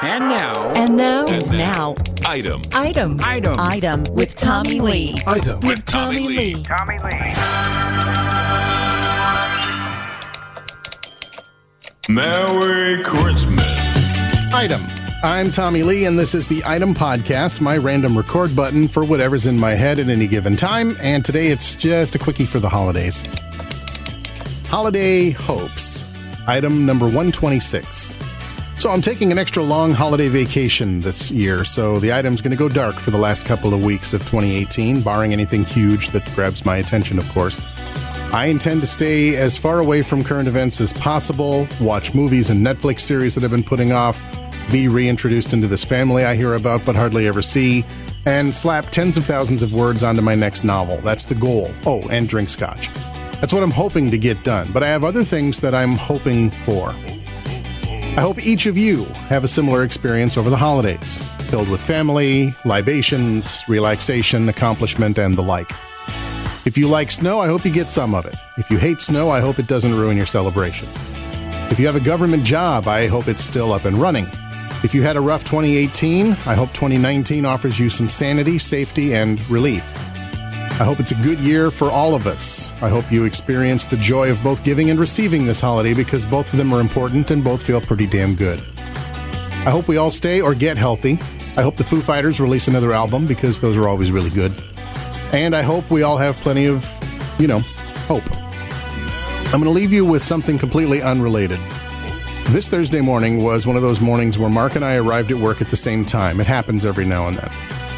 And now, And now, And now, Item item, item. item with Tommy Lee. Item with Tommy Lee. Tommy Lee. Merry Christmas. Item. I'm Tommy Lee, and this is the Item Podcast, my random record button for whatever's in my head at any given time. And today it's just a quickie for the holidays. Holiday Hopes. Item number 126. So I'm taking an extra long holiday vacation this year, so the item's going to go dark for the last couple of weeks of 2018, barring anything huge that grabs my attention, of course. I intend to stay as far away from current events as possible, watch movies and Netflix series that I've been putting off, be reintroduced into this family I hear about but hardly ever see, and slap tens of thousands of words onto my next novel. That's the goal. Oh, and drink scotch. That's what I'm hoping to get done, but I have other things that I'm hoping for. I hope each of you have a similar experience over the holidays, filled with family, libations, relaxation, accomplishment, and the like. If you like snow, I hope you get some of it. If you hate snow, I hope it doesn't ruin your celebrations. If you have a government job, I hope it's still up and running. If you had a rough 2018, I hope 2019 offers you some sanity, safety, and relief. I hope it's a good year for all of us. I hope you experience the joy of both giving and receiving this holiday because both of them are important and both feel pretty damn good. I hope we all stay or get healthy. I hope the Foo Fighters release another album because those are always really good. And I hope we all have plenty of, you know, hope. I'm going to leave you with something completely unrelated. This Thursday morning was one of those mornings where Mark and I arrived at work at the same time. It happens every now and then.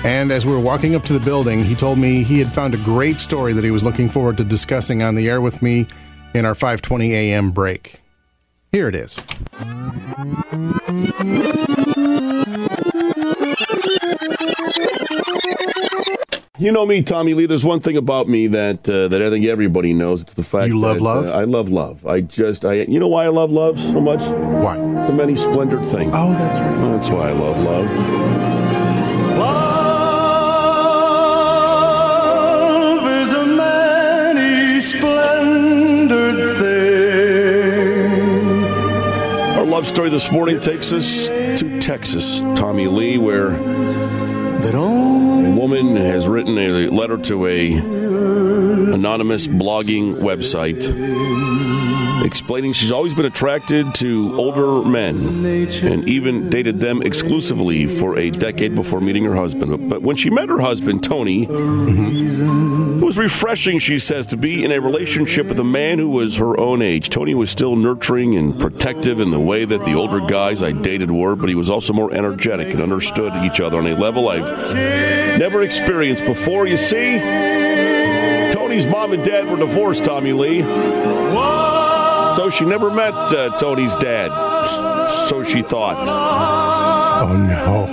And as we were walking up to the building, he told me he had found a great story that he was looking forward to discussing on the air with me in our 5:20 a.m. break. Here it is. You know me, Tommy Lee. There's one thing about me that uh, that I think everybody knows. It's the fact You love that, love? uh, I love love. I just, I, you know why I love love so much? Why? The many splendored things. Oh, that's right. That's why I love. Love many splendored thing. Our love story this morning takes us to Texas, Tommy Lee, where a woman has written a letter to a anonymous blogging website explaining she's always been attracted to older men and even dated them exclusively for a decade before meeting her husband. But when she met her husband, Tony, it was refreshing, she says, to be in a relationship with a man who was her own age. Tony was still nurturing and protective in the way that the older guys I dated were, but he was also more energetic and understood each other on a level I've never experienced before. You see, Tony's mom and dad were divorced, Tommy Lee. So she never met uh, Tony's dad. So she thought. Oh no.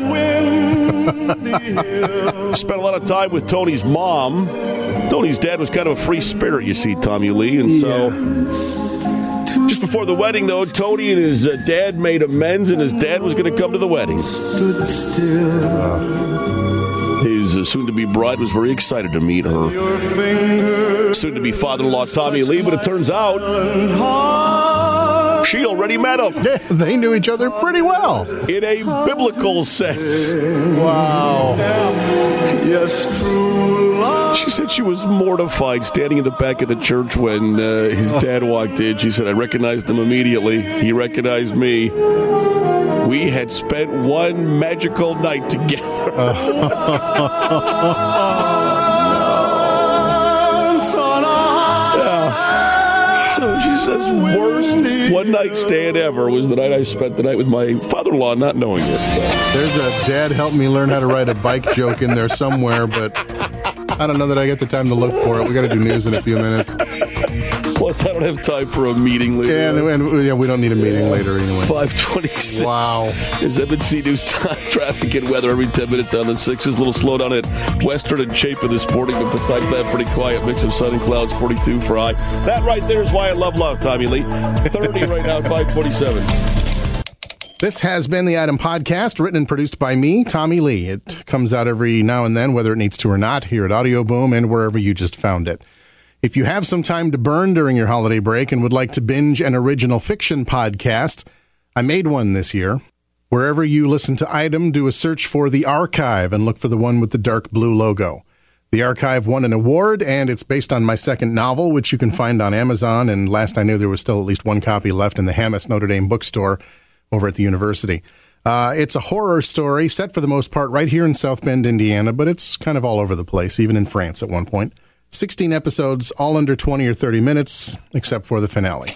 Spent a lot of time with Tony's mom. Tony's dad was kind of a free spirit, you see, Tommy Lee. And so, just before the wedding, though, Tony and his uh, dad made amends, and his dad was going to come to the wedding. stood still. His uh, soon to be bride was very excited to meet her soon to be father in law, Tommy Lee, but it turns out she already met him they knew each other pretty well. in a biblical sense. Wow. Yes, true love. She said she was mortified standing in the back of the church when uh, his dad walked in. She said, I recognized him immediately. He recognized me. We had spent one magical night together. Uh. Once on a So she says, worst one night stand ever was the night I spent the night with my father in law, not knowing it. There's a dad help me learn how to ride a bike joke in there somewhere, but I don't know that I get the time to look for it. We got to do news in a few minutes. Plus, I don't have time for a meeting later. Yeah, and, and yeah, we don't need a meeting later anyway. 526. Wow. Is MNC News time, traffic and weather every 10 minutes on the 6s. A Little slowdown at Western and Chapin this morning, but besides that, pretty quiet mix of sun and clouds, 42 for high. That right there is why I love love, Tommy Lee. 30 right now, 527. This has been the Item Podcast, written and produced by me, Tommy Lee. It comes out every now and then, whether it needs to or not, here at Audio Boom and wherever you just found it. If you have some time to burn during your holiday break and would like to binge an original fiction podcast, I made one this year. Wherever you listen to Item, do a search for The Archive and look for the one with the dark blue logo. The Archive won an award, and it's based on my second novel, which you can find on Amazon. And last I knew, there was still at least one copy left in the Hammes Notre Dame bookstore over at the university. Uh, it's a horror story set for the most part right here in South Bend, Indiana, but it's kind of all over the place, even in France at one point. 16 episodes, all under 20 or 30 minutes, except for the finale.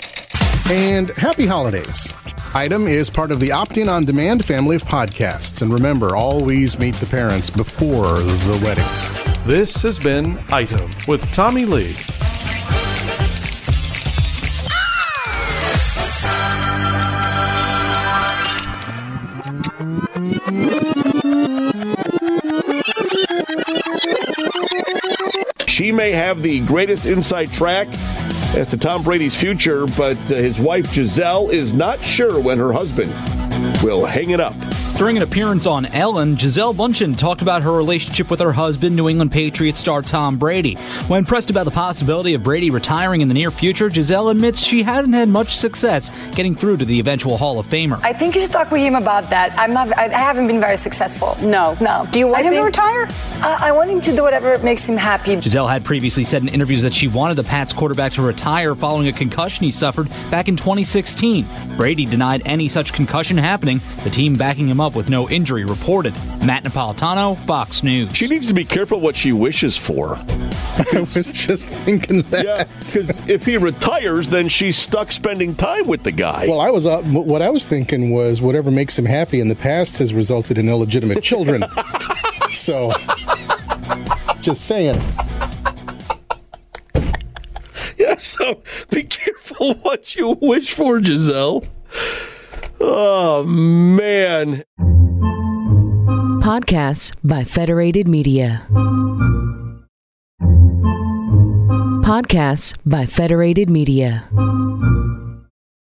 And happy holidays. Item is part of the Opt In On Demand family of podcasts. And remember, always meet the parents before the wedding. This has been Item with Tommy Lee. She may have the greatest inside track as to Tom Brady's future, but uh, his wife Gisele is not sure when her husband will hang it up. During an appearance on Ellen, Gisele Bundchen talked about her relationship with her husband, New England Patriots star Tom Brady. When pressed about the possibility of Brady retiring in the near future, Gisele admits she hasn't had much success getting through to the eventual Hall of Famer. I think you should talk with him about that. I'm not. I haven't been very successful. No, no. Do you want I him to retire? I, I want him to do whatever makes him happy. Gisele had previously said in interviews that she wanted the Pats quarterback to retire following a concussion he suffered back in 2016. Brady denied any such concussion happening, the team backing him up with no injury reported. Matt Napolitano, Fox News. She needs to be careful what she wishes for. I was just thinking that. Yeah, because if he retires, then she's stuck spending time with the guy. Well, I was uh, what I was thinking was whatever makes him happy in the past has resulted in illegitimate children. so, just saying. yeah, so be careful what you wish for, Gisele. Oh, man. Podcasts by Federated Media. Podcasts by Federated Media.